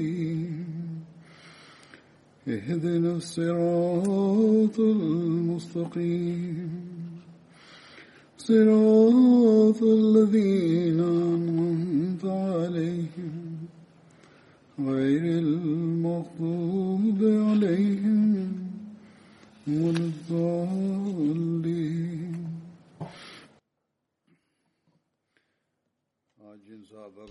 الرحيم اهدنا الصراط المستقيم. صراط الذين أنعمت عليهم غير المغضوب عليهم ولا الضالين. آج إن شاء الله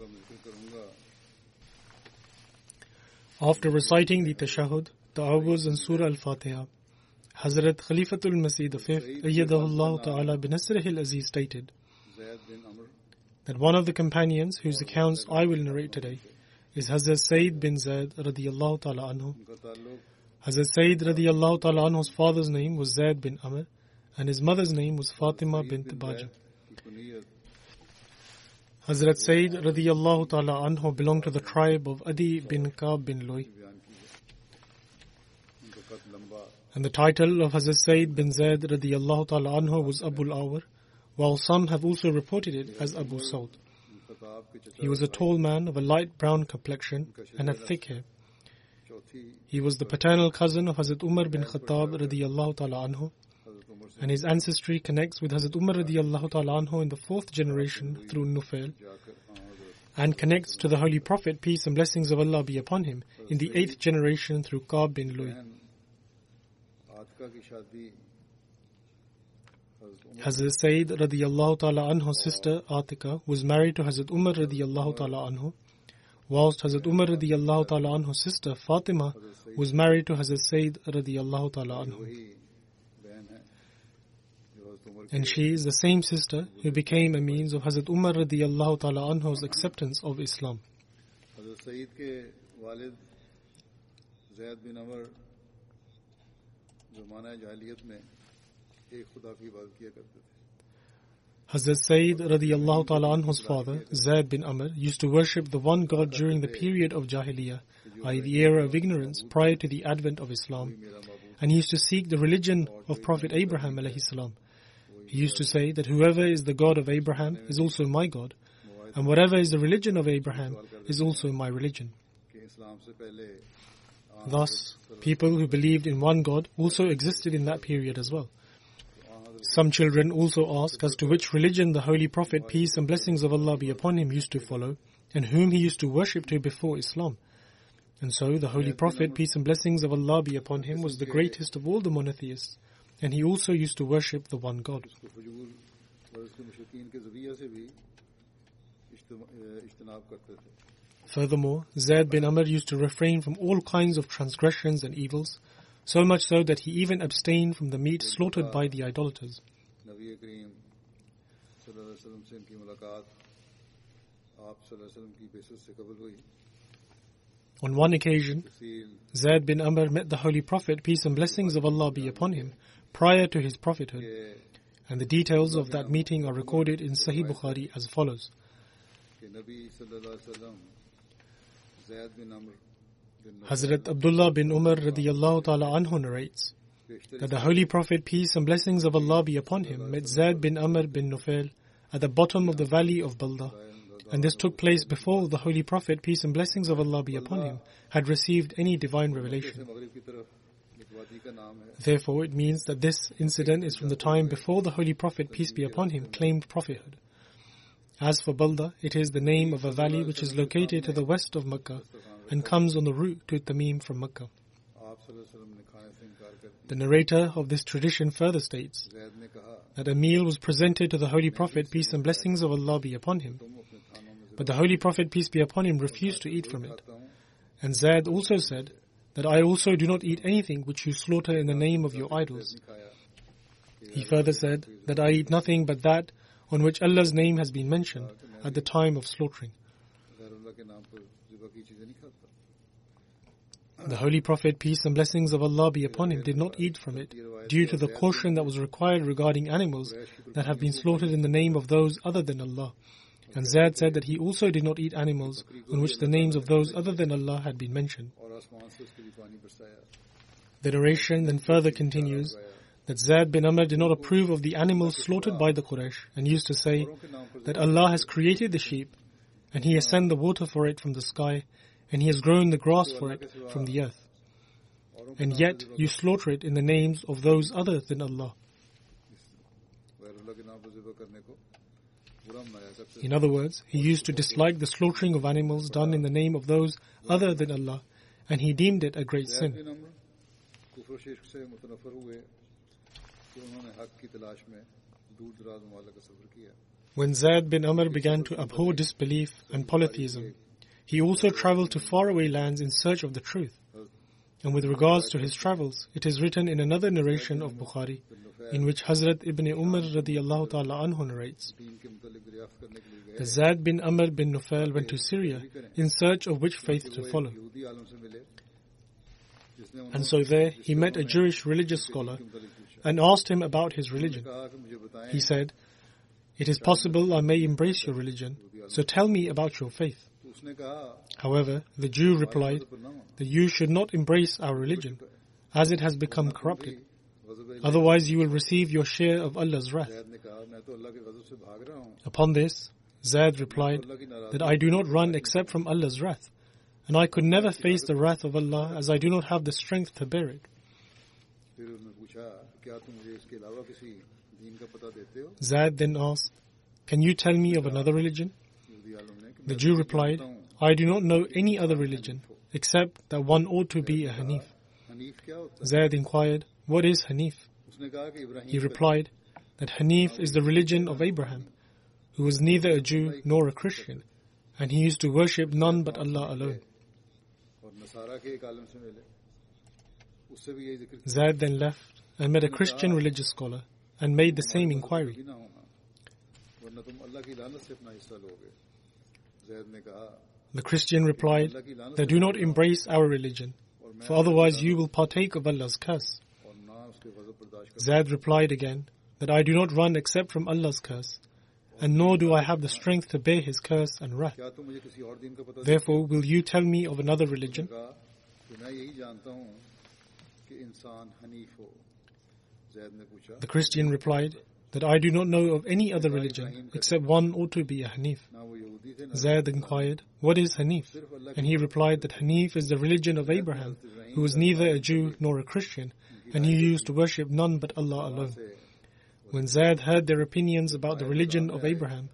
After reciting the Tashahud, the Awuz and Surah Al-Fatiha, Hazrat Khalifatul Masih V, Ayyadahullah Ta'ala bin Asrihil Aziz stated that one of the companions whose accounts I will narrate today is Hazrat Sayyid bin Zaid radiallahu ta'ala anhu. Hazrat Sayyid radiallahu ta'ala anhu's father's name was Zaid bin Amr and his mother's name was Fatima bint Baja. Hazrat Sayyid radiyallahu ta'ala anhu belonged to the tribe of Adi bin Kab bin Lui. And the title of Hazrat Sayyid bin Zaid radiyallahu ta'ala anhu was Abu Awar, while some have also reported it as Abu Saud. He was a tall man of a light brown complexion and had thick hair. He was the paternal cousin of Hazrat Umar bin Khattab radiyallahu ta'ala anhu and his ancestry connects with Hazrat Umar radiallahu ta'ala in the fourth generation through Nufail and connects to the Holy Prophet, peace and blessings of Allah be upon him, in the eighth generation through Kab bin Lui. Hazrat Sayyid radiallahu ta'ala anhu's sister Atika was married to Hazrat Umar radiallahu ta'ala anhu, whilst Hazrat Umar radiallahu ta'ala anhu's sister Fatima was married to Hazrat Sayyid radiallahu ta'ala anhu and she is the same sister who became a means of Hazrat Umar radiallahu ta'ala anhu's acceptance of Islam. Hazrat Sayyid radiallahu ta'ala anhu's father, Zayd bin Amr, used to worship the one God during the period of Jahiliyyah, i.e. the era of ignorance prior to the advent of Islam. And he used to seek the religion of Prophet Abraham alayhi salam he used to say that whoever is the God of Abraham is also my God, and whatever is the religion of Abraham is also my religion. Thus, people who believed in one God also existed in that period as well. Some children also ask as to which religion the Holy Prophet, peace and blessings of Allah be upon him, used to follow, and whom he used to worship to before Islam. And so, the Holy Prophet, peace and blessings of Allah be upon him, was the greatest of all the monotheists. And he also used to worship the one God. Furthermore, Zayd bin Amr used to refrain from all kinds of transgressions and evils, so much so that he even abstained from the meat slaughtered by the idolaters. On one occasion, Zayd bin Amr met the Holy Prophet, peace and blessings of Allah be upon him, prior to his prophethood, and the details of that meeting are recorded in Sahih Bukhari as follows. Hazrat Abdullah bin Umar radiallahu ta'ala anhu narrates that the Holy Prophet, peace and blessings of Allah be upon him, met Zaid bin Amr bin Nufail at the bottom of the valley of Balda. And this took place before the Holy Prophet, peace and blessings of Allah be upon him, had received any divine revelation. Therefore, it means that this incident is from the time before the Holy Prophet, peace be upon him, claimed prophethood. As for Balda, it is the name of a valley which is located to the west of Mecca and comes on the route to Tan'im from Mecca. The narrator of this tradition further states that a meal was presented to the Holy Prophet, peace and blessings of Allah be upon him. But the Holy Prophet, peace be upon him, refused to eat from it. And Zaid also said, that I also do not eat anything which you slaughter in the name of your idols. He further said that I eat nothing but that on which Allah's name has been mentioned at the time of slaughtering. The Holy Prophet, peace and blessings of Allah be upon him, did not eat from it due to the caution that was required regarding animals that have been slaughtered in the name of those other than Allah. And Zaid said that he also did not eat animals on which the names of those other than Allah had been mentioned. The narration then further continues that Zaid bin Amr did not approve of the animals slaughtered by the Quraysh and used to say that Allah has created the sheep and He has sent the water for it from the sky and He has grown the grass for it from the earth. And yet you slaughter it in the names of those other than Allah. In other words, he used to dislike the slaughtering of animals done in the name of those other than Allah, and he deemed it a great sin. When Zayd bin Amr began to abhor disbelief and polytheism, he also traveled to faraway lands in search of the truth. And with regards to his travels, it is written in another narration of Bukhari, in which Hazrat Ibn Umar radiallahu ta'ala anhu narrates that Zaid bin Amr bin Nufail went to Syria in search of which faith to follow. And so there he met a Jewish religious scholar and asked him about his religion. He said, It is possible I may embrace your religion, so tell me about your faith. However, the Jew replied that you should not embrace our religion, as it has become corrupted. Otherwise, you will receive your share of Allah's wrath. Upon this, Zayd replied that I do not run except from Allah's wrath, and I could never face the wrath of Allah as I do not have the strength to bear it. Zayd then asked, Can you tell me of another religion? The Jew replied, I do not know any other religion except that one ought to be a Hanif. Zayd inquired, What is Hanif? He replied, That Hanif is the religion of Abraham, who was neither a Jew nor a Christian, and he used to worship none but Allah alone. Zayd then left and met a Christian religious scholar and made the same inquiry. The Christian replied, They do not embrace our religion, for otherwise you will partake of Allah's curse. Zaid replied again, That I do not run except from Allah's curse, and nor do I have the strength to bear his curse and wrath. Therefore, will you tell me of another religion? The Christian replied, that I do not know of any other religion except one ought to be a Hanif. Zayd inquired, What is Hanif? And he replied that Hanif is the religion of Abraham, who was neither a Jew nor a Christian, and he used to worship none but Allah alone. When Zayd heard their opinions about the religion of Abraham,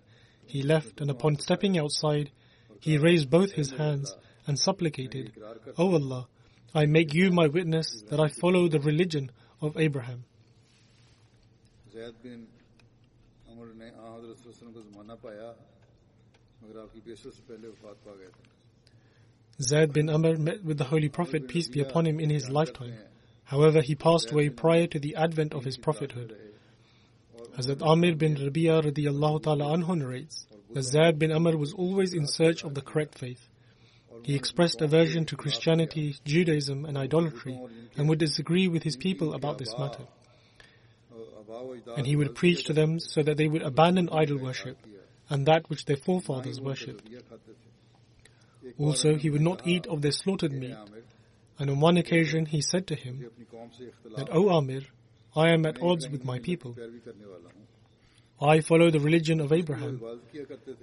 he left, and upon stepping outside, he raised both his hands and supplicated, O oh Allah, I make you my witness that I follow the religion of Abraham. Zaid bin Amr met with the Holy Prophet, peace be upon him, in his lifetime. However, he passed away prior to the advent of his prophethood. Hazrat Amir bin Rabi'a radiallahu ta'ala anhu narrates that Zaid bin Amr was always in search of the correct faith. He expressed aversion to Christianity, Judaism and idolatry and would disagree with his people about this matter and he would preach to them so that they would abandon idol worship and that which their forefathers worshipped. Also, he would not eat of their slaughtered meat. And on one occasion he said to him that, O Amir, I am at odds with my people. I follow the religion of Abraham,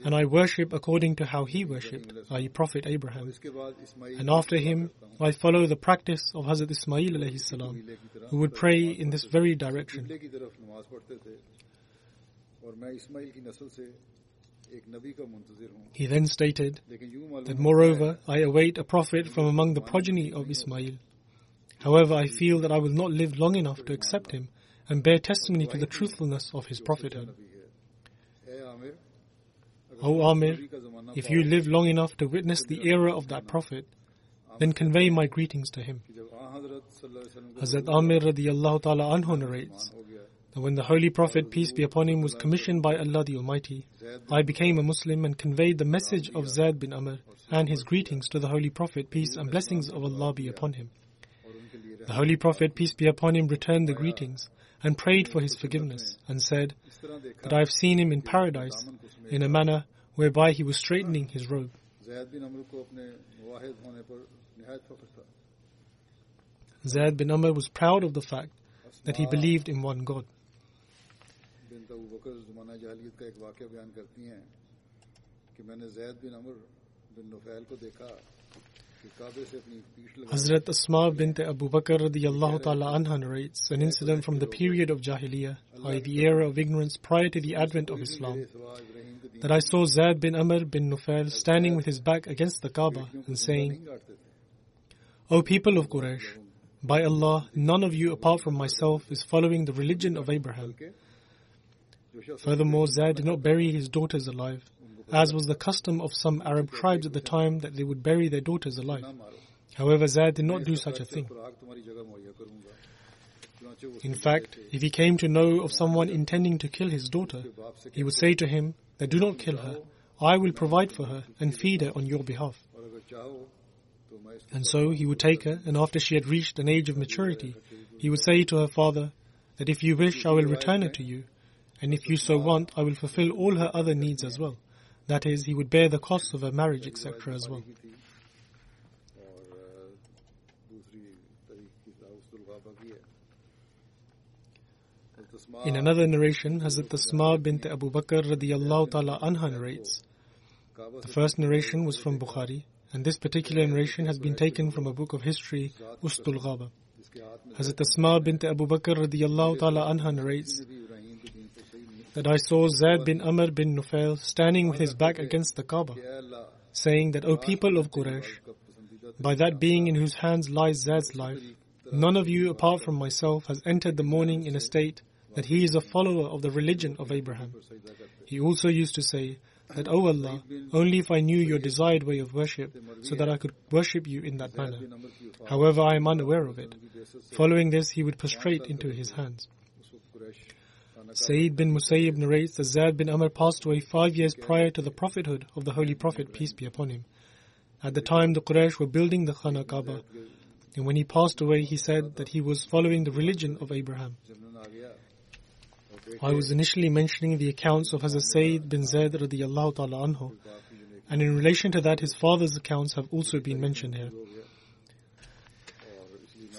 and I worship according to how he worshipped, i.e. Prophet Abraham. And after him, I follow the practice of Hazrat Ismail salam, who would pray in this very direction. He then stated that moreover I await a prophet from among the progeny of Ismail. However, I feel that I will not live long enough to accept him and bear testimony to the truthfulness of his prophethood. O Amir, if you live long enough to witness the era of that prophet, then convey my greetings to him. Hazrat Amir ta'ala anhu narrates that when the Holy Prophet, peace be upon him, was commissioned by Allah the Almighty, I became a Muslim and conveyed the message of Zaid bin Amr and his greetings to the Holy Prophet, peace and blessings of Allah be upon him. The Holy Prophet, peace be upon him, returned the greetings and prayed for his forgiveness and said that I have seen him in paradise in a manner whereby he was straightening his robe. Zayd bin Amr was proud of the fact that he believed in one God. Hazrat Asma bint Abu Bakr radiallahu ta'ala anha narrates an incident from the period of Jahiliyyah, i.e. the era of ignorance prior to the advent of Islam, that I saw Zaid bin Amr bin Nufail standing with his back against the Kaaba and saying, O people of Quraysh, by Allah, none of you apart from myself is following the religion of Abraham. Furthermore, Zaid did not bury his daughters alive as was the custom of some Arab tribes at the time that they would bury their daughters alive. However, Zayd did not do such a thing. In fact, if he came to know of someone intending to kill his daughter, he would say to him that do not kill her, I will provide for her and feed her on your behalf. And so he would take her, and after she had reached an age of maturity, he would say to her father that if you wish, I will return her to you, and if you so want, I will fulfill all her other needs as well. That is, he would bear the costs of a marriage, etc. as well. In another narration, Hazrat Asma bint Abu Bakr radiyallahu ta'ala anha narrates. The first narration was from Bukhari, and this particular narration has been taken from a book of history, Usdul Ghaba. Hazrat Asma bint Abu Bakr radiyallahu ta'ala anha narrates that I saw Zaid bin Amr bin Nufail standing with his back against the Kaaba, saying that, O people of Quraysh, by that being in whose hands lies Zaid's life, none of you apart from myself has entered the morning in a state that he is a follower of the religion of Abraham. He also used to say that, O Allah, only if I knew your desired way of worship, so that I could worship you in that manner. However, I am unaware of it. Following this, he would prostrate into his hands. Sayyid bin Musayyib narrates that Zaid bin Amr passed away five years prior to the prophethood of the Holy Prophet, peace be upon him. At the time, the Quraysh were building the Khana Kaaba, and when he passed away, he said that he was following the religion of Abraham. I was initially mentioning the accounts of Hazrat Sayyid bin Zaid radiallahu ta'ala anhu, and in relation to that, his father's accounts have also been mentioned here.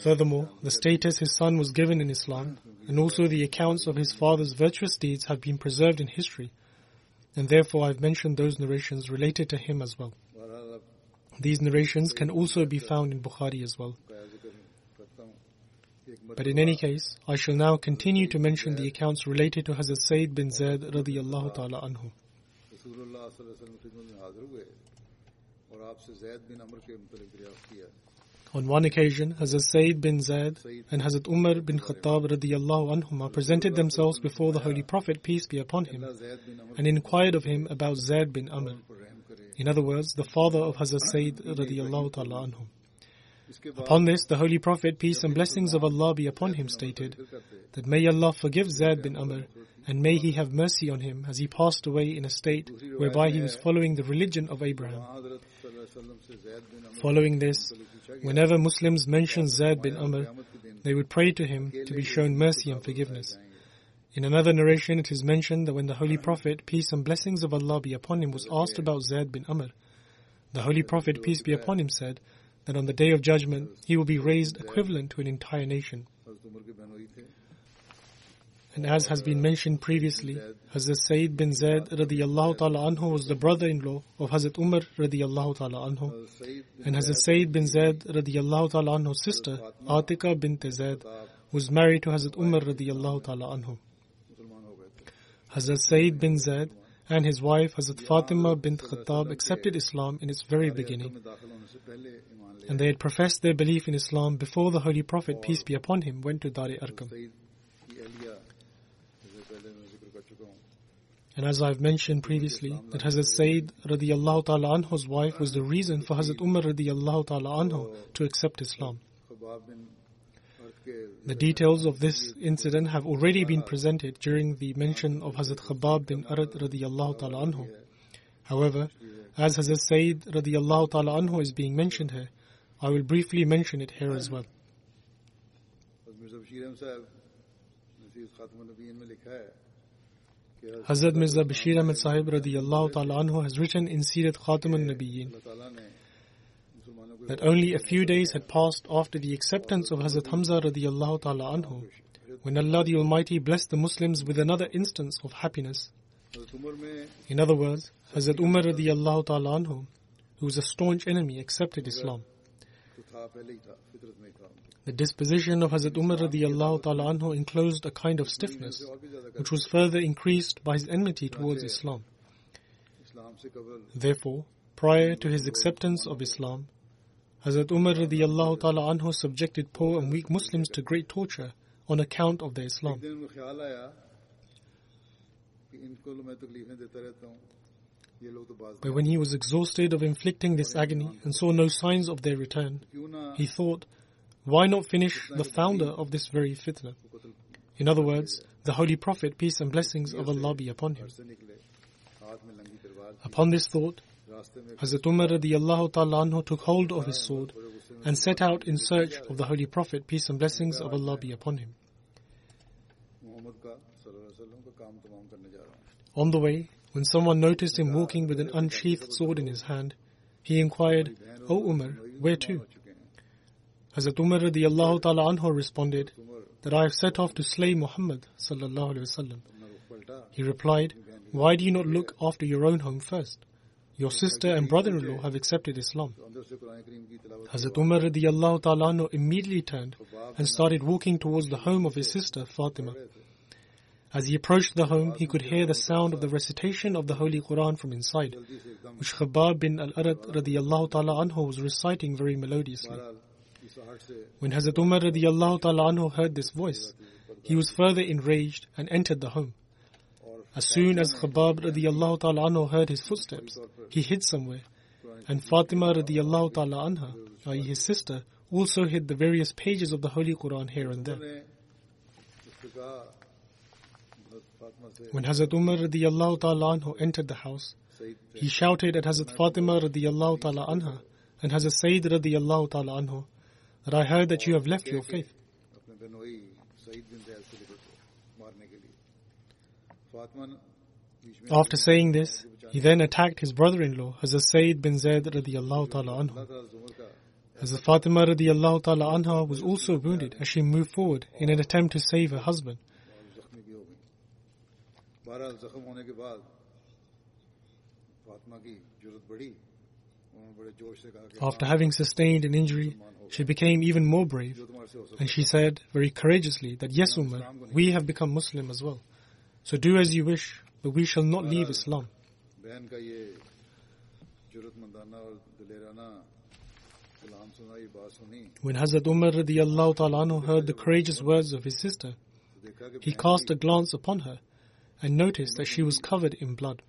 Furthermore, the status his son was given in Islam and also the accounts of his father's virtuous deeds have been preserved in history, and therefore I've mentioned those narrations related to him as well. These narrations can also be found in Bukhari as well. But in any case, I shall now continue to mention the accounts related to Hazrat Sayyid bin Zaid radiyallahu ta'ala anhu. On one occasion, Hazrat Sayyid bin Zaid and Hazrat Umar bin Khattab radiyallahu anhuma presented themselves before the Holy Prophet, peace be upon him, and inquired of him about Zaid bin Amr. In other words, the father of Hazrat Sayyid radiyallahu ta'ala anhum. Upon this, the Holy Prophet, peace and blessings of Allah be upon him, stated that may Allah forgive Zaid bin Amr and may He have mercy on him as he passed away in a state whereby he was following the religion of Abraham. Following this, whenever Muslims mention Zaid bin Amr, they would pray to him to be shown mercy and forgiveness. In another narration, it is mentioned that when the Holy Prophet, peace and blessings of Allah be upon him, was asked about Zayd bin Amr, the Holy Prophet, peace be upon him, said that on the day of judgment he will be raised equivalent to an entire nation. And as has been mentioned previously, Hazrat Sayyid bin Zaid radiallahu ta'ala anhu was the brother-in-law of Hazrat Umar radiallahu ta'ala anhu. And Hazrat Sayyid bin Zaid radiallahu ta'ala anhu's sister, Atika bint Zaid, was married to Hazrat Umar radiallahu ta'ala anhu. Hazrat Sayyid bin Zaid and his wife Hazrat Fatima bint Khattab accepted Islam in its very beginning. And they had professed their belief in Islam before the Holy Prophet, peace be upon him, went to Dar-e-Arkam. And as I've mentioned previously, that Hazrat Sayyid radiallahu ta'ala anhu's wife was the reason for Hazrat Umar radiallahu ta'ala anhu to accept Islam. The details of this incident have already been presented during the mention of Hazrat Khabab bin Arad radiallahu ta'ala anhu. However, as Hazrat Sayyid radiallahu ta'ala anhu is being mentioned here, I will briefly mention it here as well. Hazrat Mirza Bashir Ahmed Sahib radiallahu ta'ala anhu has written in Sirat al-nabiyyin that only a few days had passed after the acceptance of Hazrat Hamza radiallahu ta'ala anhu when Allah the Almighty blessed the Muslims with another instance of happiness. In other words, Hazrat Umar radiallahu ta'ala anhu, who was a staunch enemy, accepted Islam. The disposition of Hazrat Umar radiallahu ta'ala anhu enclosed a kind of stiffness, which was further increased by his enmity towards Islam. Therefore, prior to his acceptance of Islam, Hazrat Umar radiallahu ta'ala anhu subjected poor and weak Muslims to great torture on account of their Islam. But when he was exhausted of inflicting this agony and saw no signs of their return, he thought, why not finish the founder of this very fitna? In other words, the Holy Prophet, peace and blessings of Allah be upon him. Upon this thought, Hazrat Umar radiallahu ta'ala took hold of his sword and set out in search of the Holy Prophet, peace and blessings of Allah be upon him. On the way, when someone noticed him walking with an unsheathed sword in his hand, he inquired, O Umar, where to? Hazrat Umar radiallahu ta'ala anhu responded that I have set off to slay Muhammad sallallahu alayhi wasallam. He replied, Why do you not look after your own home first? Your sister and brother-in-law have accepted Islam. Hazrat Umar radiallahu ta'ala anhu immediately turned and started walking towards the home of his sister Fatima as he approached the home, he could hear the sound of the recitation of the Holy Quran from inside, which Khabbab bin al-Arad radiyallahu ta'ala anhu was reciting very melodiously. When Hazrat Umar radiyallahu ta'ala anhu heard this voice, he was further enraged and entered the home. As soon as Khabbab radiyallahu ta'ala anhu heard his footsteps, he hid somewhere, and Fatima radiyallahu ta'ala anha, i.e. his sister, also hid the various pages of the Holy Quran here and there. When Hazrat Umar radiallahu ta'ala anhu entered the house, he shouted at Hazrat Fatima radiallahu ta'ala anha and Hazrat Sayyid radiallahu ta'ala anhu that I heard that you have left your faith. After saying this, he then attacked his brother-in-law, Hazrat Sayyid bin Zaid radiallahu ta'ala anhu. Hazrat Fatima radiallahu ta'ala anha was also wounded as she moved forward in an attempt to save her husband. After having sustained an injury, she became even more brave, and she said very courageously that, Yes, Umar, we have become Muslim as well. So do as you wish, but we shall not leave Islam. When Hazrat Umar ta'ala heard the courageous words of his sister, he cast a glance upon her and noticed that she was covered in blood.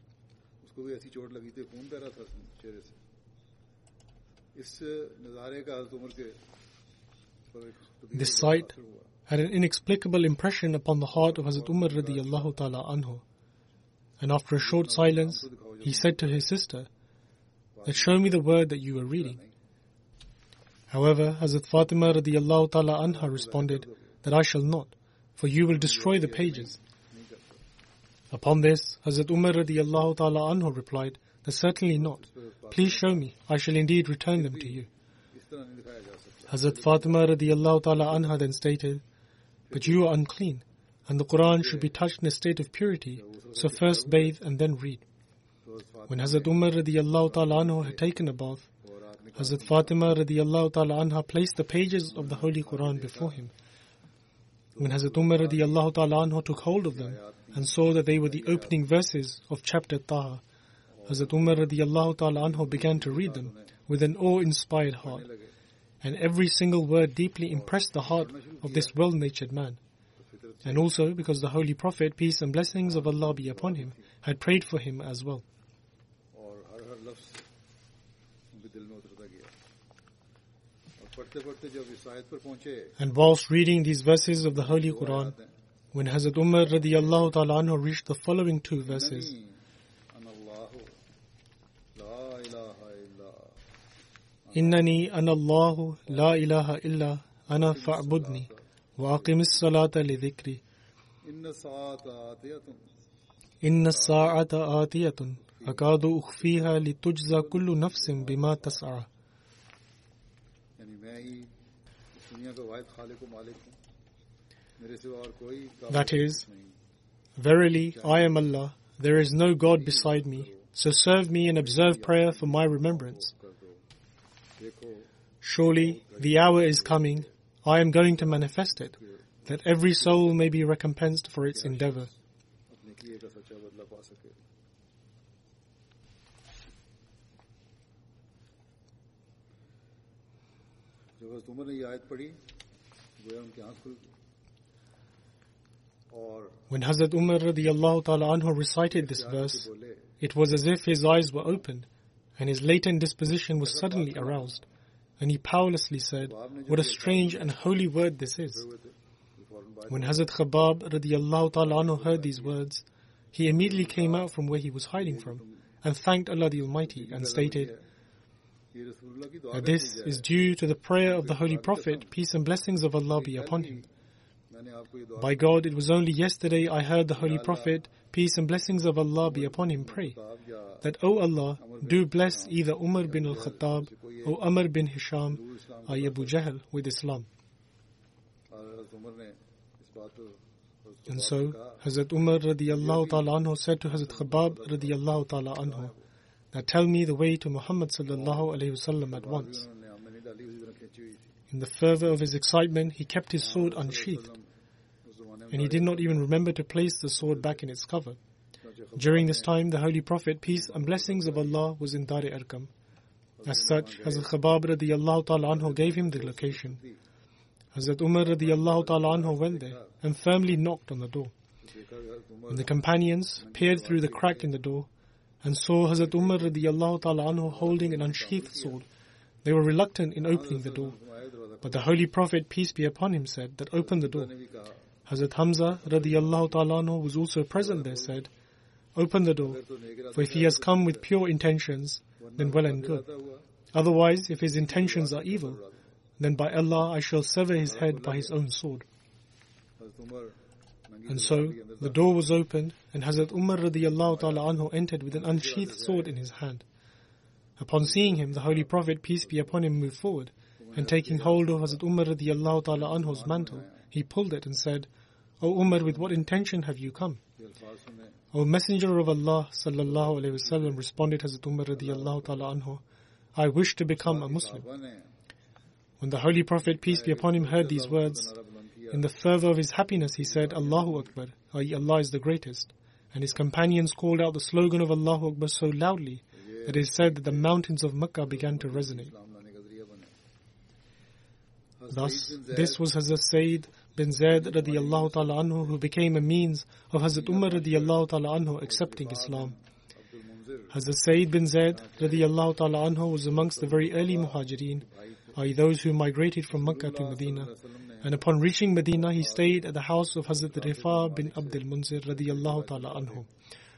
This sight had an inexplicable impression upon the heart of Hazrat Umar radiallahu ta'ala anhu. And after a short silence, he said to his sister, that show me the word that you were reading. However, Hazrat Fatima radiallahu ta'ala anha responded that I shall not, for you will destroy the pages. Upon this, Hazrat Umar radiallahu ta'ala anhu replied, certainly not. Please show me. I shall indeed return them to you. Hazrat Fatima radiallahu ta'ala anha then stated, But you are unclean, and the Quran should be touched in a state of purity, so first bathe and then read. When Hazrat Umar radiallahu ta'ala anhu had taken a bath, Hazrat Fatima radiallahu ta'ala anha placed the pages of the Holy Quran before him. When Hazrat Umar radiallahu ta'ala anhu took hold of them, and saw that they were the opening verses of chapter Taha. Hazrat Umar radiallahu ta'ala anhu began to read them with an awe-inspired heart, and every single word deeply impressed the heart of this well-natured man. And also because the Holy Prophet, peace and blessings of Allah be upon him, had prayed for him as well. And whilst reading these verses of the Holy Quran, when Hazrat Umar radiallahu ta'ala anhu reached the following two verses, إنني أنا الله لا إله إلا إنني أنا الله لا إله إلا أنا فاعبدني وأقم الصلاة لذكري إن الساعة آتية إن الساعة آتية أكاد أخفيها لتجزى كل نفس بما تسعى That is, नहीं Verily, I am Allah, there is no God beside me, so serve me and observe prayer for my remembrance. कर दो देखो Surely, the hour is coming, I am going to manifest it, that every soul may be recompensed for its endeavor. अपने किए का सच्चा बदला पा सके जब हज़रत उमर ने ये आयत पढ़ी गोया उनकी आंख खुल गई और When Hazrat Umar radiallahu ta'ala anhu recited this verse, it was as if his eyes were opened and his latent disposition was suddenly aroused, and he powerlessly said, What a strange and holy word this is. When Hazrat Khabab radiallahu ta'ala anhu heard these words, he immediately came out from where he was hiding from and thanked Allah the Almighty and stated, This is due to the prayer of the Holy Prophet, peace and blessings of Allah be upon him. By God, it was only yesterday I heard the Holy Prophet, peace and blessings of Allah be upon him, pray that, O Allah, do bless either Umar bin al Khattab or Amr bin Hisham, or Abu Jahl, with Islam. And so, Hazrat Umar radiallahu ta'ala anhu said to Hazrat Khabbab radiallahu ta'ala anhu, Now tell me the way to Muhammad sallallahu alayhi wasallam at once. In the fervor of his excitement, he kept his sword unsheathed and he did not even remember to place the sword back in its cover. During this time, the Holy Prophet, peace and blessings of Allah, was in Dar Arkam. As such, Hazrat Khabab radiallahu ta'ala anhu gave him the location. Hazrat Umar radiallahu ta'ala anhu went there and firmly knocked on the door. And the companions peered through the crack in the door and saw Hazrat Umar radiallahu ta'ala anhu holding an unsheathed sword. They were reluctant in opening the door. But the Holy Prophet, peace be upon him, said that open the door. Hazrat Hamza radiallahu ta'ala was also present there said, Open the door, for if he has come with pure intentions, then well and good. Otherwise, if his intentions are evil, then by Allah I shall sever his head by his own sword. And so the door was opened, and Hazrat Umar radiallahu ta'ala anhu entered with an unsheathed sword in his hand. Upon seeing him, the Holy Prophet, peace be upon him, moved forward, and taking hold of Hazrat Umar radiallahu ta'ala anhu's mantle, he pulled it and said, O Umar, with what intention have you come? O Messenger of Allah sallallahu alaihi wasallam responded Hazrat Umar ta'ala anhu, I wish to become a Muslim. When the Holy Prophet, peace be upon him, heard these words, in the fervor of his happiness he said, Allahu Akbar, i.e. Allah is the greatest. And his companions called out the slogan of Allahu Akbar so loudly that it is said that the mountains of Mecca began to resonate. Thus, this was Hazrat Sayyid bin Zaid radiallahu ta'ala anhu, who became a means of Hazrat Umar radiallahu ta'ala anhu accepting Islam. Hazrat Sayyid bin Zaid radiallahu ta'ala anhu was amongst the very early muhajirin, i.e. those who migrated from Mecca to Medina. And upon reaching Medina, he stayed at the house of Hazrat Rifa bin Abdul Munzir radiallahu ta'ala anhu,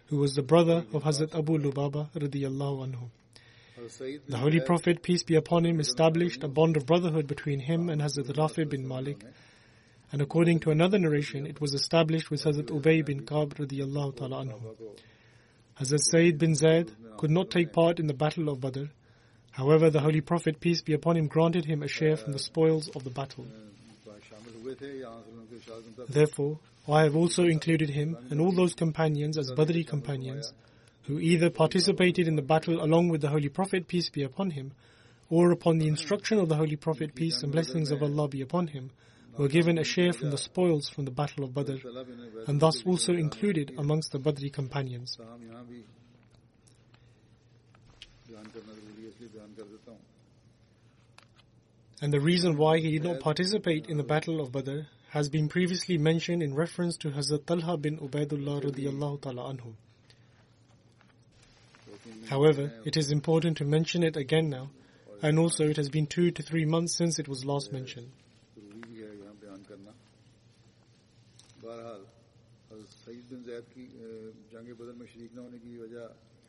who was the brother of Hazrat Abu Lubaba radiallahu anhu. The Holy Prophet, peace be upon him, established a bond of brotherhood between him and Hazrat Rafi bin Malik and according to another narration, it was established with Hazrat Ubay bin Ka'b radiallahu ta'ala anhu. Hazrat Sayyid bin Zaid could not take part in the battle of Badr. However, the Holy Prophet, peace be upon him, granted him a share from the spoils of the battle. Therefore, I have also included him and all those companions as Badri companions who either participated in the battle along with the Holy Prophet, peace be upon him, or upon the instruction of the Holy Prophet, peace and blessings of Allah be upon him, were given a share from the spoils from the Battle of Badr and thus also included amongst the Badri companions. And the reason why he did not participate in the Battle of Badr has been previously mentioned in reference to Hazrat Talha bin Ubaidullah radiallahu ta'ala anhu. However, it is important to mention it again now, and also it has been two to three months since it was last mentioned.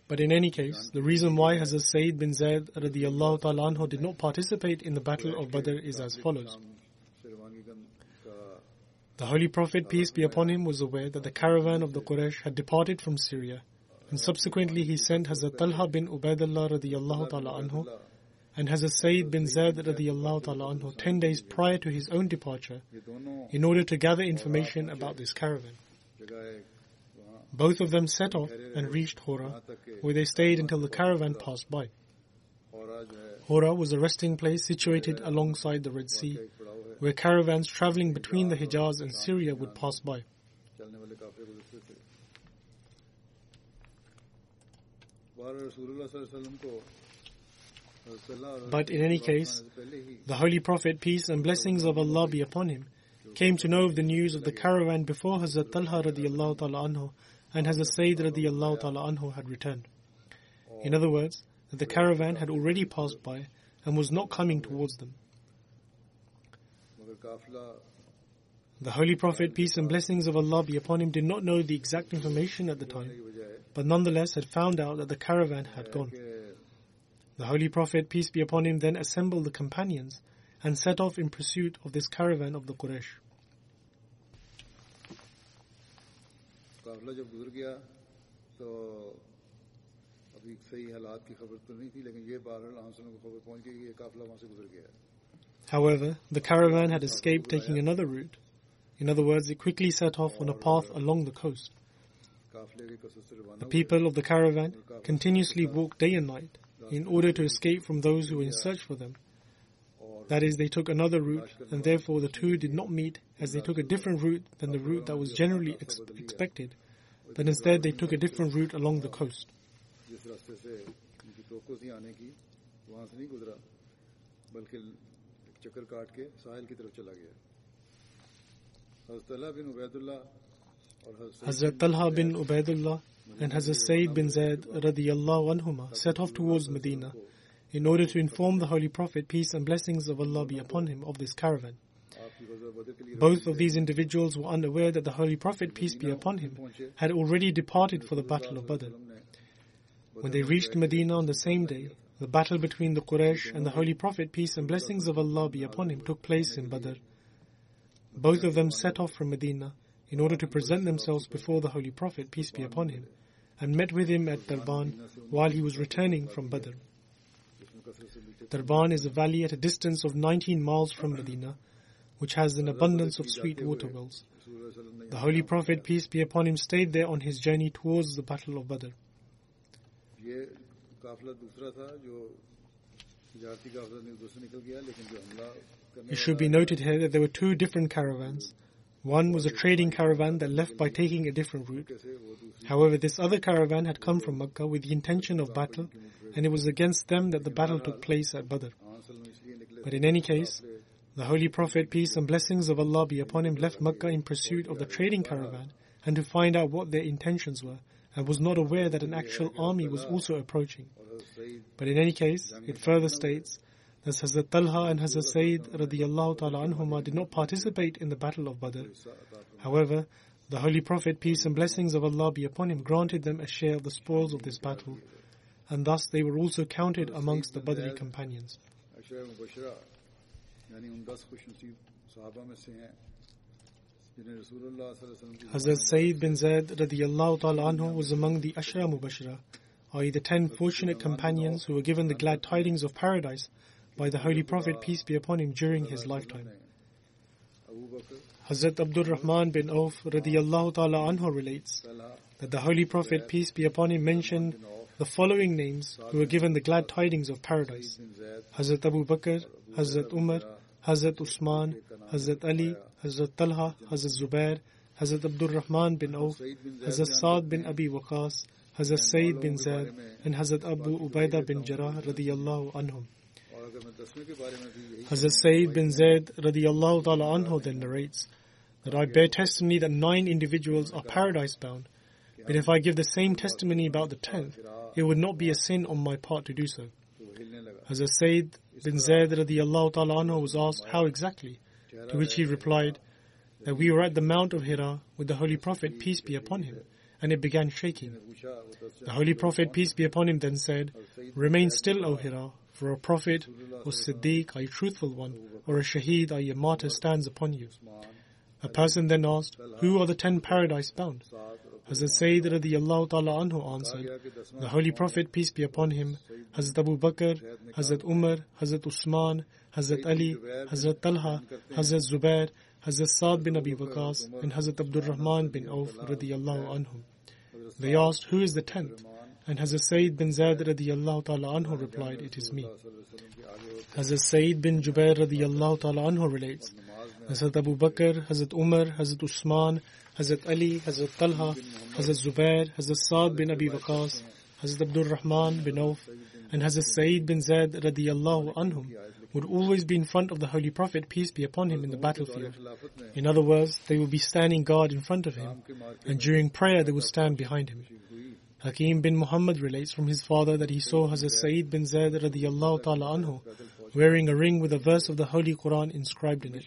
But in any case, the reason why Hazrat Sayyid bin Zayd radiallahu ta'ala anhu did not participate in the battle of Badr is as follows. The Holy Prophet, peace be upon him, was aware that the caravan of the Quraysh had departed from Syria, and subsequently he sent Hazrat Talha bin Ubaidullah radiallahu ta'ala anhu and Hazrat Sayyid bin Zaid radiallahu anhu 10 days prior to his own departure in order to gather information about this caravan. Both of them set off and reached Hora, where they stayed until the caravan passed by. Hora was a resting place situated alongside the Red Sea, where caravans traveling between the Hijaz and Syria would pass by. But in any case, the Holy Prophet, peace and blessings of Allah be upon him, came to know of the news of the caravan before Hazrat Talha radiallahu ta'ala anhu and Hazrat Sayyid radiallahu ta'ala anhu had returned. In other words, that the caravan had already passed by and was not coming towards them. The Holy Prophet, peace and blessings of Allah be upon him, did not know the exact information at the time, but nonetheless had found out that the caravan had gone. कि The Holy Prophet, peace be upon him, then assembled the companions and set off in pursuit of this caravan of the Quraysh. काफिला जब गुजर गया तो अभी सही हालात की खबर तो नहीं थी लेकिन ये बहरहाल आंसरों को खबर पहुंच गई कि ये काफिला वहां से गुजर गया है However, the caravan had escaped taking another route. In other words, it quickly set off on a path along the coast. काफिले के कसरत से रवाना The हुए people of the caravan continuously walked day and night in order to escape from those who were in search for them. That is, they took another route, and therefore the two did not meet, as they took a different route than the route that was generally ex- expected, but instead they took a different route along the coast. چکر کاٹ کے ساحل کی طرف چلا گیا حضرت اللہ بن عبید اللہ Hazrat Talha bin Ubaidullah and Hazrat Sayyid bin Zaid radiallahu anhuma set off towards Medina in order to inform the Holy Prophet, peace and blessings of Allah be upon him, of this caravan. Both of these individuals were unaware that the Holy Prophet, peace be upon him, had already departed for the Battle of Badr. When they reached Medina on the same day, the battle between the Quraysh and the Holy Prophet, peace and blessings of Allah be upon him, took place in Badr. Both of them set off from Medina in order to present themselves before the Holy Prophet, peace be upon him, and met with him at Darban while he was returning from Badr. Darban is a valley at a distance of 19 miles from Medina, which has an abundance of sweet water wells. The Holy Prophet, peace be upon him, stayed there on his journey towards the Battle of Badr. It should be noted here that there were two different caravans. One was a trading caravan that left by taking a different route. However, this other caravan had come from Makkah with the intention of battle, and it was against them that the battle took place at Badr. But in any case, the Holy Prophet, peace and blessings of Allah be upon him, left Makkah in pursuit of the trading caravan and to find out what their intentions were, and was not aware that an actual army was also approaching. But in any case, it further states as Hazrat Talha and Hazrat Said radiallahu ta'ala anhuma did not participate in the battle of Badr. However, the Holy Prophet, peace and blessings of Allah be upon him, granted them a share of the spoils of this battle, and thus they were also counted amongst the Badri companions. Hazrat Sayyid bin Zaid radiallahu ta'ala anhu was among the Ashra Mubashra, i.e. the ten fortunate companions who were given the glad tidings of paradise by the Holy Prophet, peace be upon him, during his lifetime. Hazrat Abdul Rahman bin Auf radiallahu ta'ala anhu relates that the Holy Prophet, peace be upon him, mentioned the following names who were given the glad tidings of paradise Hazrat Abu Bakr, Hazrat Umar, Hazrat Usman, Hazrat Ali, Hazrat Talha, Hazrat Zubair, Hazrat Abdul Rahman bin Auf, Hazrat Saad bin Abi Waqas, Hazrat Sayyid bin Zaid, and Hazrat Abu Ubaidah bin Jarrah radiallahu anhum. Hazrat Sayyid bin Zaid radiallahu ta'ala anhu then narrates that I bear testimony that nine individuals are paradise bound, but if I give the same testimony about the tenth, it would not be a sin on my part to do so. Hazrat Sayyid bin Zaid radiallahu ta'ala anhu was asked how exactly, to which he replied that we were at the Mount of Hira with the Holy Prophet, peace be upon him and it began shaking. The Holy Prophet, peace be upon him, then said, Remain still, O Hira, for a prophet, or Siddiq, a truthful one, or a Shaheed, a martyr stands upon you. A person then asked, Who are the ten paradise bound? Hazrat Sayyid radiyallahu ta'ala anhu answered, The Holy Prophet, peace be upon him, Hazrat Abu Bakr, Hazrat Umar, Hazrat Usman, Hazrat Ali, Hazrat Talha, Hazrat Zubair, Hazrat Saad bin Abi Waqas, and Hazrat Abdul Rahman bin Auf radiyallahu anhum. They asked, Who is the tenth? And Hazrat Sayyid bin Zaid radiallahu ta'ala anhu replied, It is me. Hazrat Sayyid bin Jubair radiallahu ta'ala anhu relates, Hazrat Abu Bakr, Hazrat Umar, Hazrat Usman, Hazrat Ali, Hazrat Talha, Hazrat Zubair, Hazrat Saad bin Abi Waqas, Hazrat Abdul Rahman bin Auf, and Hazrat Sayyid bin Zaid radiallahu anhum would always be in front of the Holy Prophet, peace be upon him, in the battlefield. In other words, they would be standing guard in front of him, and during prayer they would stand behind him. Hakim bin Muhammad relates from his father that he saw Hazrat Sa'id bin Zaid radiyallahu ta'ala anhu wearing a ring with a verse of the Holy Quran inscribed in it.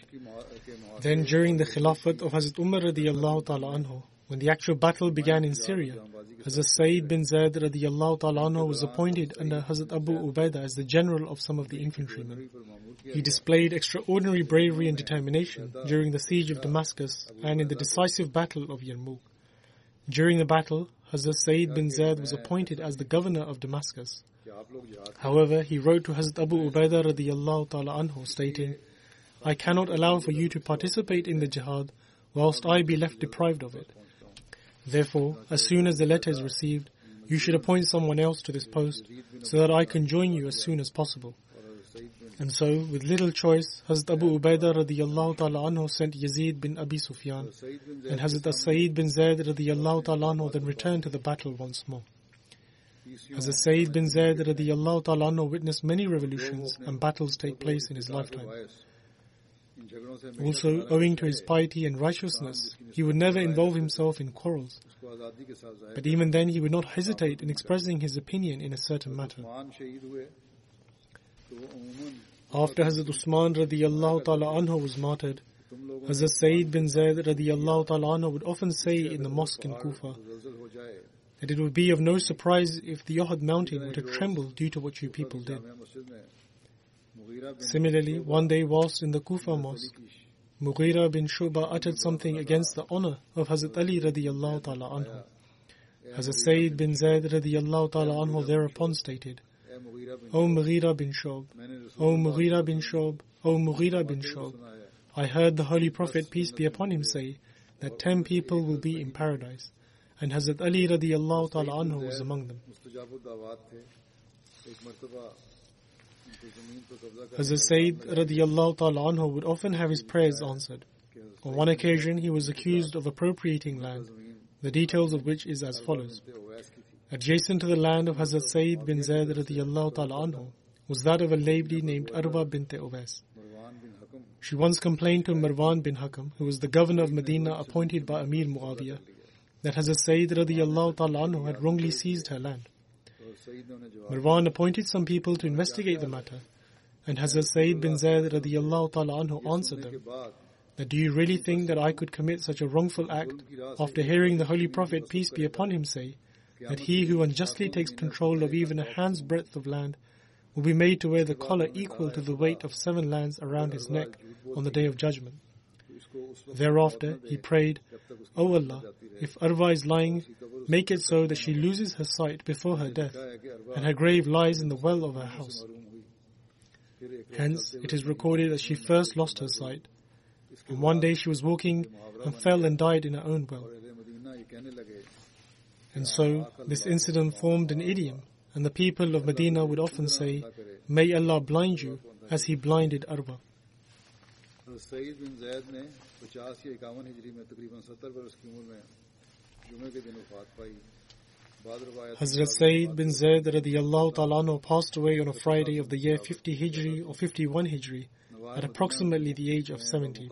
Then during the Khilafat of Hazrat Umar radiyallahu ta'ala anhu, when the actual battle began in Syria, Hazrat Sa'id bin Zaid radiyallahu ta'ala anhu was appointed under Hazrat Abu Ubaidah as the general of some of the infantrymen. He displayed extraordinary bravery and determination during the siege of Damascus and in the decisive battle of Yarmouk. During the battle, Hazrat Said bin Zaid was appointed as the governor of Damascus. However, he wrote to Hazrat Abu Ubaidah radiyallahu ta'ala anhu stating, I cannot allow for you to participate in the jihad whilst I be left deprived of it. Therefore, as soon as the letter is received, you should appoint someone else to this post so that I can join you as soon as possible. And so, with little choice, Hazrat Abu Ubaidah radiallahu ta'ala anhu sent Yazid bin Abi Sufyan, and Hazrat As-Sa'id bin Zaid radiallahu ta'ala anhu then returned to the battle once more. Hazrat Sa'id bin Zaid radiallahu ta'ala anhu witnessed many revolutions and battles take place in his lifetime. Also, owing to his piety and righteousness, he would never involve himself in quarrels. But even then, he would not hesitate in expressing his opinion in a certain matter. After Hazrat Usman radiallahu ta'ala anhu was martyred, Hazrat Sayyid bin Zayd radiallahu ta'ala anhu would often say in the mosque in Kufa that it would be of no surprise if the Uhud mountain would have trembled due to what you people did. Similarly, one day whilst in the Kufa mosque, Mughira bin Shuba uttered something against the honor of Hazrat Ali radiallahu ta'ala anhu. Hazrat Sayyid bin Zayd radiallahu ta'ala anhu thereupon stated, O Mughira bin Shob, O Mughira bin Shob, O Mughira bin Shob, I heard the Holy Prophet, peace be upon him, say that ten people will be in paradise, and Hazrat Ali radiallahu ta'ala anhu was among them. Hazrat Sayyid radiallahu ta'ala anhu would often have his prayers answered. On one occasion, he was accused of appropriating land, the details of which is as follows. Adjacent to the land of Hazrat Sayyid bin Zayd radiallahu ta'ala anhu was that of a lady named Arwa bint Uwais. She once complained to Marwan bin Hakam, who was the governor of Medina appointed by Amir Muawiyah, that Hazrat Sayyid radiallahu ta'ala anhu had wrongly seized her land. Marwan appointed some people to investigate the matter, and Hazrat Sayyid bin Zayd radiallahu ta'ala anhu answered them, that do you really think that I could commit such a wrongful act after hearing the Holy Prophet, peace be upon him, say, that he who unjustly takes control of even a hand's breadth of land will be made to wear the collar equal to the weight of seven lands around his neck on the day of judgment? Thereafter, he prayed, O Allah, if Arwa is lying, make it so that she loses her sight before her death, and her grave lies in the well of her house. Hence, it is recorded that she first lost her sight, and one day she was walking and fell and died in her own well. And so this incident formed an idiom, and the people of Medina would often say, May Allah blind you as He blinded Arwa. Hazrat Sayyid bin Zaid radiallahu ta'ala passed away on a Friday of the year 50 Hijri or 51 Hijri at approximately the age of 70.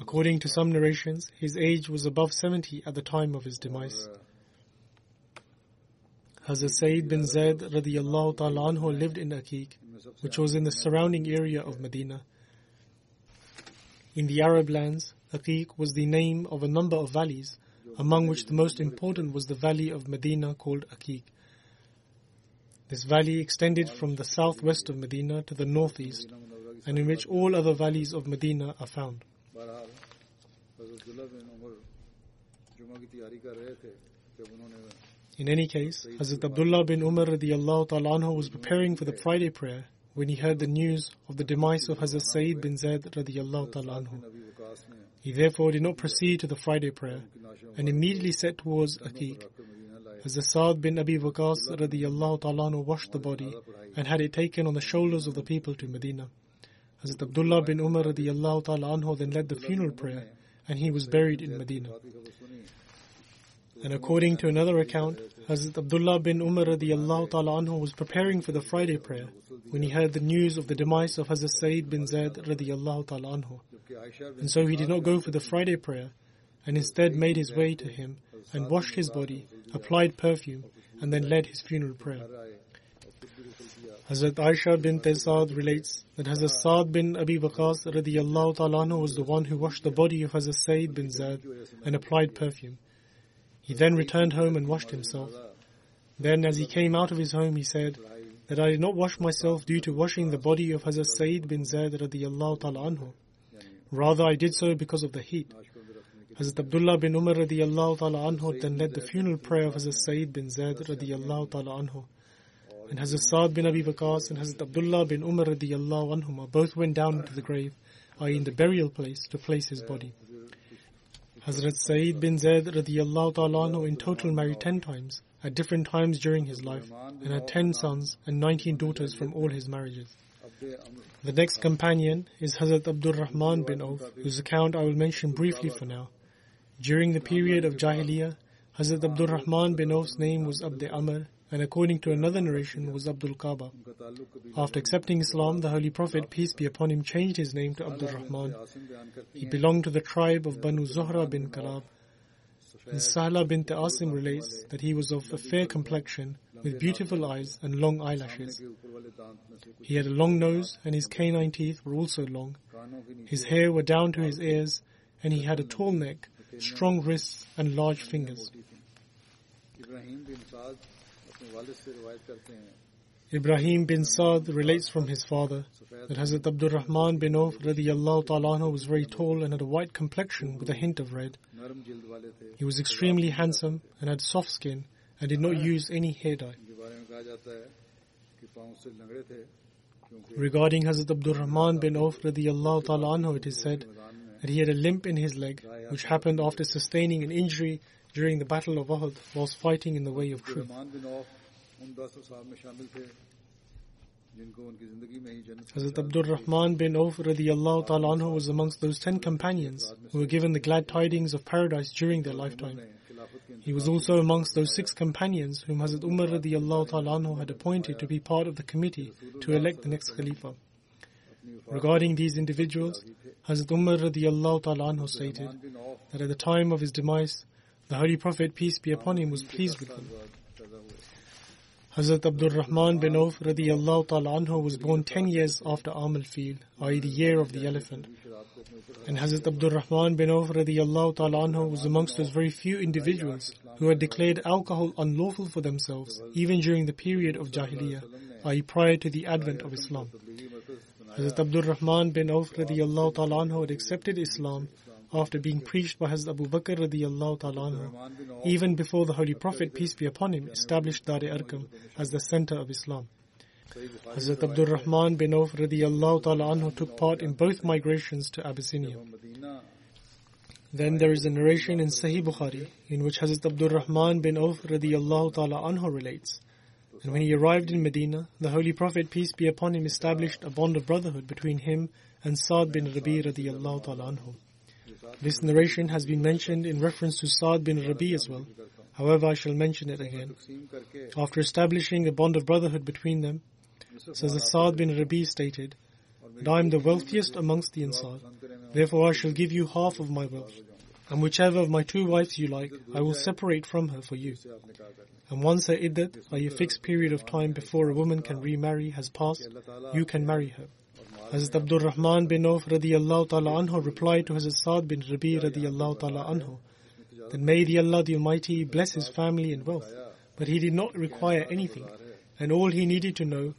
According to some narrations, his age was above 70 at the time of his demise. Hazrat Sayyid bin Zayd radiallahu ta'ala anhu lived in Akik, which was in the surrounding area of Medina. In the Arab lands, Akik was the name of a number of valleys, among which the most important was the valley of Medina called Akik. This valley extended from the southwest of Medina to the northeast, and in which all other valleys of Medina are found. In any case, Hazrat Abdullah bin Umar radiallahu ta'ala was preparing for the Friday prayer when he heard the news of the demise of Hazrat Sayyid bin Zaid radiallahu ta'ala He therefore did not proceed to the Friday prayer and immediately set towards Aqiq. Hazrat Saad bin Abi Waqas radiallahu ta'ala washed the body and had it taken on the shoulders of the people to Medina. Hazrat Abdullah bin Umar radiallahu ta'ala then led the funeral prayer and he was buried in Medina. And according to another account, Hazrat Abdullah bin Umar ta'ala anhu was preparing for the Friday prayer when he heard the news of the demise of Hazrat Sayyid bin Zaid ta'ala anhu. And so he did not go for the Friday prayer and instead made his way to him and washed his body, applied perfume, and then led his funeral prayer. Hazrat Aisha bin Sa'd relates that Hazrat Saad bin Abi Waqas radiyallahu ta'ala was the one who washed the body of Hazrat Sayyid bin Zaid and applied perfume. He then returned home and washed himself. Then as he came out of his home he said that I did not wash myself due to washing the body of Hazrat Sayyid bin Zaid radiyallahu ta'ala anhu. Rather I did so because of the heat. Hazrat Abdullah bin Umar radiyallahu ta'ala anhu then led the funeral prayer of Hazrat Sayyid bin Zaid radiyallahu ta'ala anhu and Hazrat Sa'd bin Abi Waqas and Hazrat Abdullah bin Umar radiallahu anhuma both went down into the grave, i.e. in the burial place, to place his body. Hazrat Sa'id bin Zaid radiallahu ta'ala in total married ten times, at different times during his life, and had ten sons and nineteen daughters from all his marriages. The next companion is Hazrat Abdul Rahman bin Auf, whose account I will mention briefly for now. During the period of Jahiliyyah, Hazrat Abdul Rahman bin Auf's name was Abd Amr, and according to another narration was Abdul Kaaba. After accepting Islam, the Holy Prophet, peace be upon him, changed his name to Abdul Rahman. He belonged to the tribe of Banu Zuhra bin Kalab. And Sahla bint Asim relates that he was of a fair complexion, with beautiful eyes and long eyelashes. He had a long nose, and his canine teeth were also long. His hair were down to his ears, and he had a tall neck, strong wrists, and large fingers. Ibrahim bin Saad relates from his father that Hazrat Abdul Rahman bin Auf was very tall and had a white complexion with a hint of red. He was extremely handsome and had soft skin and did not use any hair dye. Regarding Hazrat Abdul Rahman bin Auf it is said that he had a limp in his leg which happened after sustaining an injury during the Battle of Uhud was fighting in the way of truth. Hazrat Abdul Rahman bin Auf radiallahu ta'ala anhu was amongst those ten companions who were given the glad tidings of paradise during their lifetime. He was also amongst those six companions whom Hazrat Umar radiallahu ta'ala anhu had appointed to be part of the committee to elect the next Khalifa. Regarding these individuals, Hazrat Umar radiallahu ta'ala anhu stated that at the time of his demise, the Holy Prophet, peace be upon him, was pleased with him. Hazrat Abdul Rahman bin Auf radiallahu ta'ala anhu was born 10 years after Amul Fil, i.e. the year of the elephant. And Hazrat Abdul Rahman bin Auf radiallahu ta'ala anhu was amongst those very few individuals who had declared alcohol unlawful for themselves, even during the period of Jahiliyyah, i.e. prior to the advent of Islam. Hazrat Abdul Rahman bin Auf radiallahu ta'ala anhu had accepted Islam after being preached by Hazrat Abu Bakr radiallahu ta'ala even before the Holy Prophet, peace be upon him, established Dar Arqam as the center of Islam. Hazrat Abdul Rahman bin Auf radiallahu ta'ala took part in both migrations to Abyssinia. Then there is a narration in Sahih Bukhari in which Hazrat Abdul Rahman bin Auf radiallahu ta'ala relates. And when he arrived in Medina, the Holy Prophet, peace be upon him, established a bond of brotherhood between him and Sa'd bin Rabi radiallahu ta'ala anhu. This narration has been mentioned in reference to Sa'd bin Rabi as well. However, I shall mention it again. After establishing a bond of brotherhood between them, says Sa'd bin Rabi stated, that I am the wealthiest amongst the Ansar. Therefore I shall give you half of my wealth. And whichever of my two wives you like, I will separate from her for you. And once her iddat, i.e. a fixed period of time before a woman can remarry, has passed, you can marry her. Hazrat Abdul Rahman bin Auf radiallahu ta'ala anhu replied to Hazrat Sa'd bin Rabi radiallahu ta'ala anhu that may the Allah the Almighty bless his family and wealth. But he did not require anything, and all he needed to know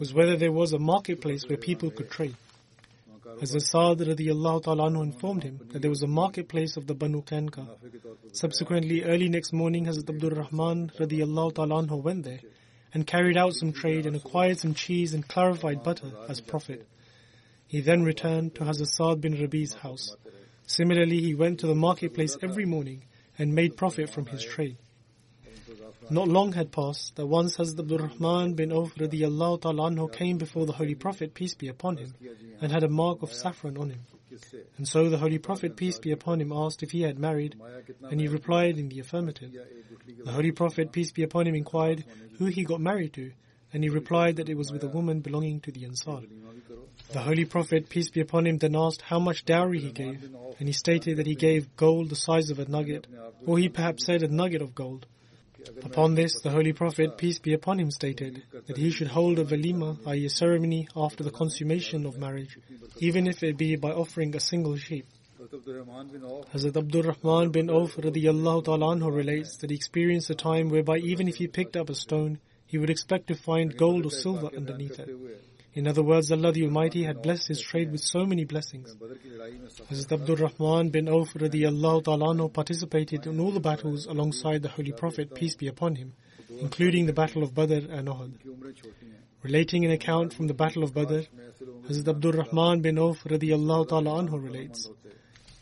was whether there was a marketplace where people could trade. Hazrat Sa'd radiallahu ta'ala anhu informed him that there was a marketplace of the Banu Qainuqa. Subsequently, early next morning, Hazrat Abdul Rahman radiallahu ta'ala anhu went there and carried out some trade and acquired some cheese and clarified butter as profit. He then returned to Hazrat Sa'd bin Rabi's house. Similarly, he went to the marketplace every morning and made profit from his trade. Not long had passed that once Hazrat Abdul Rahman bin Auf radiallahu ta'ala came before the Holy Prophet, peace be upon him, and had a mark of saffron on him. And so the Holy Prophet, peace be upon him, asked if he had married, and he replied in the affirmative. The Holy Prophet, peace be upon him, inquired who he got married to, and he replied that it was with a woman belonging to the Ansar. The Holy Prophet, peace be upon him, then asked how much dowry he gave, and he stated that he gave gold the size of a nugget, or he perhaps said a nugget of gold. Upon this, the Holy Prophet, peace be upon him, stated that he should hold a walima, i.e. a ceremony after the consummation of marriage, even if it be by offering a single sheep. Hazrat Abdul Rahman bin Auf radiallahu ta'ala relates that he experienced a time whereby even if he picked up a stone, he would expect to find gold or silver underneath it. In other words, Allah the Almighty had blessed his trade with so many blessings. Hazrat Abdul Rahman bin Auf radiallahu ta'ala participated in all the battles alongside the Holy Prophet, peace be upon him, including the battle of Badr and Uhud. Relating an account from the battle of Badr, Hazrat Abdul Rahman bin Auf radiallahu ta'ala relates,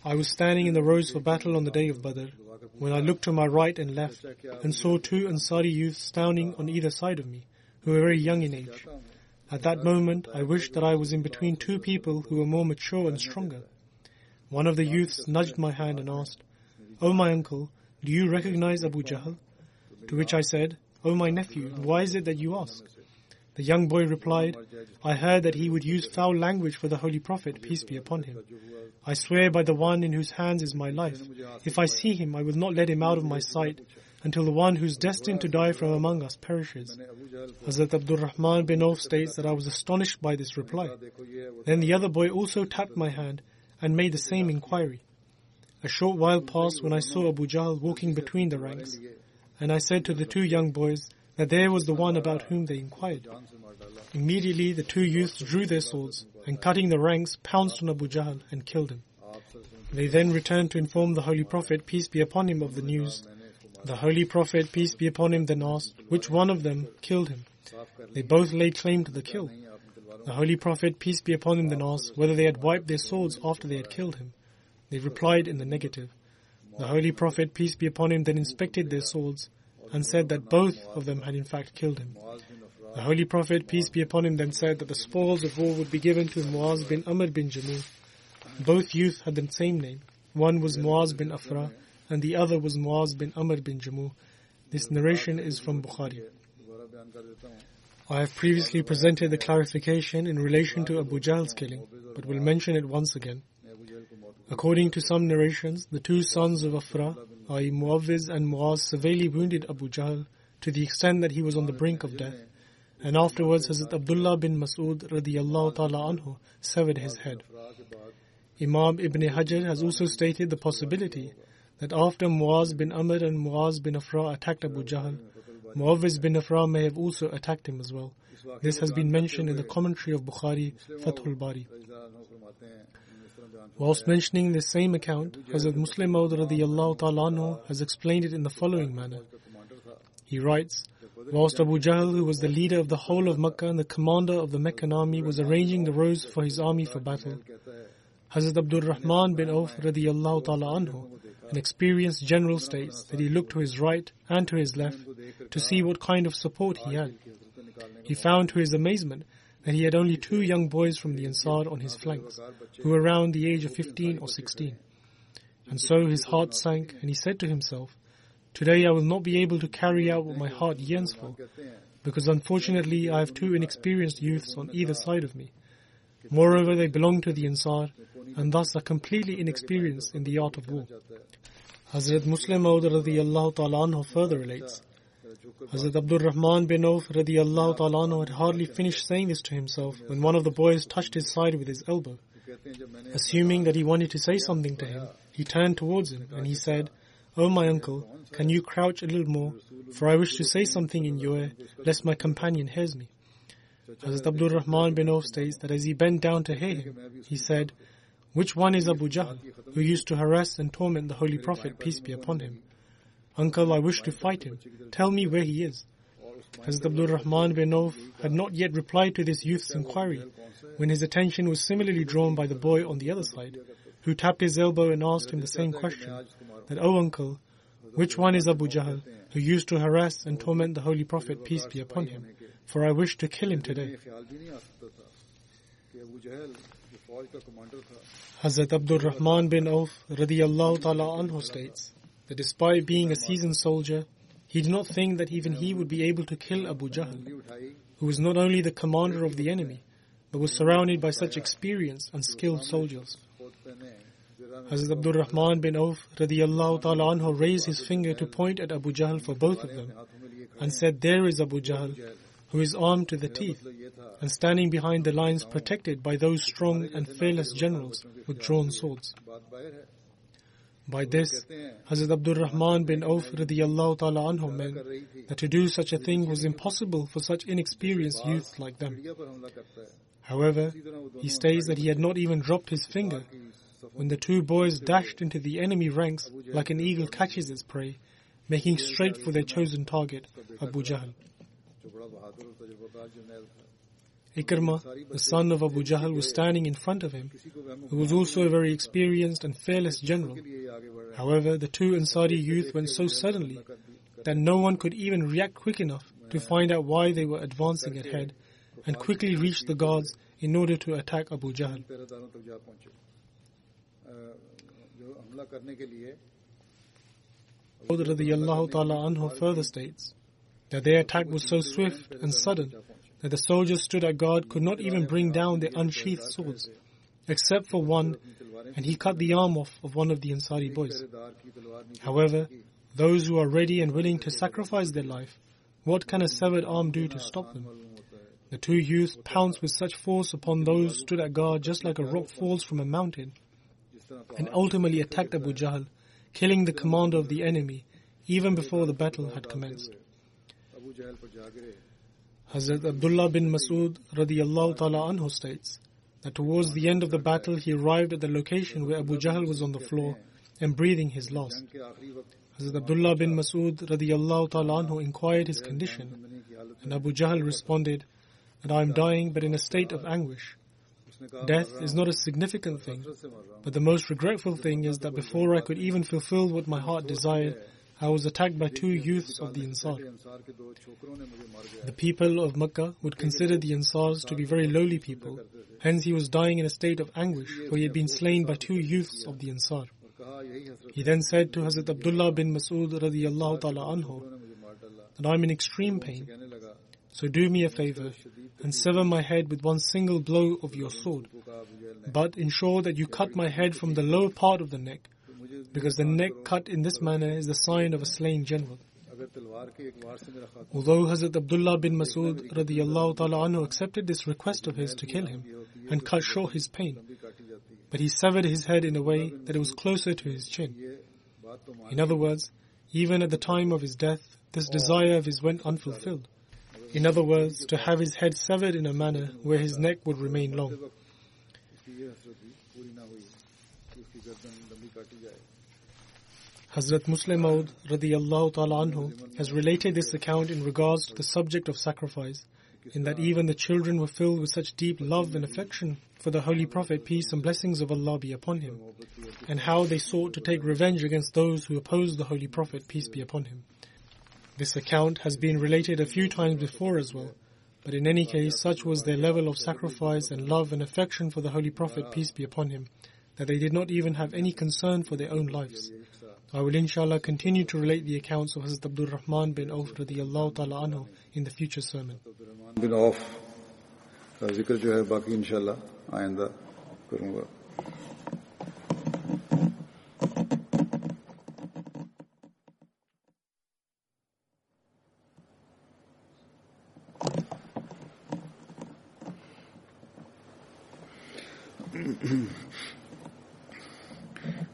I was standing in the rows for battle on the day of Badr, when I looked to my right and left, and saw two Ansari youths standing on either side of me, who were very young in age. At that moment, I wished that I was in between two people who were more mature and stronger. One of the youths nudged my hand and asked, O oh my uncle, do you recognize Abu Jahl? To which I said, O oh my nephew, why is it that you ask? The young boy replied, I heard that he would use foul language for the Holy Prophet, peace be upon him. I swear by the one in whose hands is my life. If I see him, I will not let him out of my sight until the one who is destined to die from among us perishes. Hazrat Abdul Rahman bin Auf states that I was astonished by this reply. Then the other boy also tapped my hand and made the same inquiry. A short while passed when I saw Abu Jahl walking between the ranks, and I said to the two young boys that there was the one about whom they inquired. Immediately the two youths drew their swords, and cutting the ranks, pounced on Abu Jahl and killed him. They then returned to inform the Holy Prophet, peace be upon him, of the news, the Holy Prophet, peace be upon him, then asked, which one of them killed him? They both laid claim to the kill. The Holy Prophet, peace be upon him, then asked whether they had wiped their swords after they had killed him. They replied in the negative. The Holy Prophet, peace be upon him, then inspected their swords and said that both of them had in fact killed him. The Holy Prophet, peace be upon him, then said that the spoils of war would be given to Muaz bin Amr bin Jamuh. Both youth had the same name. One was Muaz bin Afra, and the other was Muaz bin Amr bin Jamuh. This narration is from Bukhari. I have previously presented the clarification in relation to Abu Jahl's killing, but will mention it once again. According to some narrations, the two sons of Afra, i.e. Muawwiz and Muaz, severely wounded Abu Jahl to the extent that he was on the brink of death. And afterwards, Hazrat Abdullah bin Mas'ud radiallahu ta'ala anhu severed his head. Imam Ibn Hajar has also stated the possibility that after Muaz bin Amr and Muaz bin Afra attacked Abu Jahl, Muawwiz bin Afra may have also attacked him as well. This has been mentioned in the commentary of Bukhari, Fathul Bari. Whilst mentioning this same account, Hazrat Musleh Maud ta'ala has explained it in the following manner. He writes, Whilst Abu Jahl, who was the leader of the whole of Makkah and the commander of the Meccan army, was arranging the roads for his army for battle, Hazrat Abdul Rahman bin Auf radiallahu ta'ala anhu, an experienced general states that he looked to his right and to his left to see what kind of support he had. He found to his amazement that he had only two young boys from the Ansar on his flanks, who were around the age of 15 or 16. And so his heart sank and he said to himself, Today I will not be able to carry out what my heart yearns for, because unfortunately I have two inexperienced youths on either side of me. Moreover, they belong to the Ansar and thus are completely inexperienced in the art of war. Hazrat Musleh Maud radiallahu ta'ala further relates, Hazrat Abdul Rahman bin Auf radiallahu had hardly finished saying this to himself when one of the boys touched his side with his elbow. Assuming that he wanted to say something to him, he turned towards him and he said, Oh my uncle, can you crouch a little more? For I wish to say something in your ear, lest my companion hears me. Hazrat Abdul Rahman bin Auf states that as he bent down to hear him, he said, which one is Abu Jahl, who used to harass and torment the Holy Prophet, peace be upon him? Uncle, I wish to fight him. Tell me where he is. Hazrat Abdul Rahman bin Auf had not yet replied to this youth's inquiry when his attention was similarly drawn by the boy on the other side, who tapped his elbow and asked him the same question, that, Oh uncle, which one is Abu Jahl, who used to harass and torment the Holy Prophet, peace be upon him? For I wish to kill him today. Hazrat Abdul Rahman bin Auf radiallahu ta'ala anhu states that despite being a seasoned soldier, he did not think that even he would be able to kill Abu Jahl, who was not only the commander of the enemy, but was surrounded by such experienced and skilled soldiers. Hazrat Abdul Rahman bin Auf radiallahu ta'ala anhu raised his finger to point at Abu Jahl for both of them and said, There is Abu Jahl, who is armed to the teeth and standing behind the lines protected by those strong and fearless generals with drawn swords. By this, Hazrat Abdul Rahman bin Auf radiallahu ta'ala anhu meant that to do such a thing was impossible for such inexperienced youths like them. However, he states that he had not even dropped his finger when the two boys dashed into the enemy ranks like an eagle catches its prey, making straight for their chosen target, Abu Jahl. Ikrimah, the son of Abu Jahl, was standing in front of him, who was also a very experienced and fearless general. However, the two Ansari youth went so suddenly that no one could even react quick enough to find out why they were advancing ahead and quickly reached the guards in order to attack Abu Jahl. anhu further states that their attack was so swift and sudden that the soldiers stood at guard could not even bring down their unsheathed swords, except for one, and he cut the arm off of one of the Ansari boys. However, those who are ready and willing to sacrifice their life, what can a severed arm do to stop them? The two youths pounced with such force upon those stood at guard just like a rock falls from a mountain, and ultimately attacked Abu Jahl, killing the commander of the enemy even before the battle had commenced. Hazrat Abdullah bin Masud radiallahu ta'ala anhu states that towards the end of the battle he arrived at the location where Abu Jahl was on the floor and breathing his last. Hazrat Abdullah bin Masud radiallahu ta'ala anhu inquired his condition and Abu Jahl responded that I am dying but in a state of anguish. Death is not a significant thing, but the most regretful thing is that before I could even fulfill what my heart desired, I was attacked by two youths of the Ansar. The people of Makkah would consider the Ansars to be very lowly people. Hence he was dying in a state of anguish, for he had been slain by two youths of the Ansar. He then said to Hazrat Abdullah bin Masud radiallahu ta'ala anhu that I am in extreme pain. So do me a favor and sever my head with one single blow of your sword. But ensure that you cut my head from the lower part of the neck because the neck cut in this manner is the sign of a slain general. Although Hazrat Abdullah bin Masud ta'ala anhu accepted this request of his to kill him and cut short his pain, but he severed his head in a way that it was closer to his chin. In other words, even at the time of his death, this desire of his went unfulfilled. In other words, to have his head severed in a manner where his neck would remain long. Hazrat Musleh Maud radiyallahu ta'ala anhu has related this account in regards to the subject of sacrifice, in that even the children were filled with such deep love and affection for the Holy Prophet, peace and blessings of Allah be upon him, and how they sought to take revenge against those who opposed the Holy Prophet, peace be upon him. This account has been related a few times before as well, but in any case, such was their level of sacrifice and love and affection for the Holy Prophet, peace be upon him, that they did not even have any concern for their own lives. I will inshallah continue to relate the accounts of Hazrat Abdul Rahman bin Auf radiyallahu ta'ala anhu in the future sermon. Bin of का जिक्र जो है बाकी इंशाल्लाह आइंदा करूंगा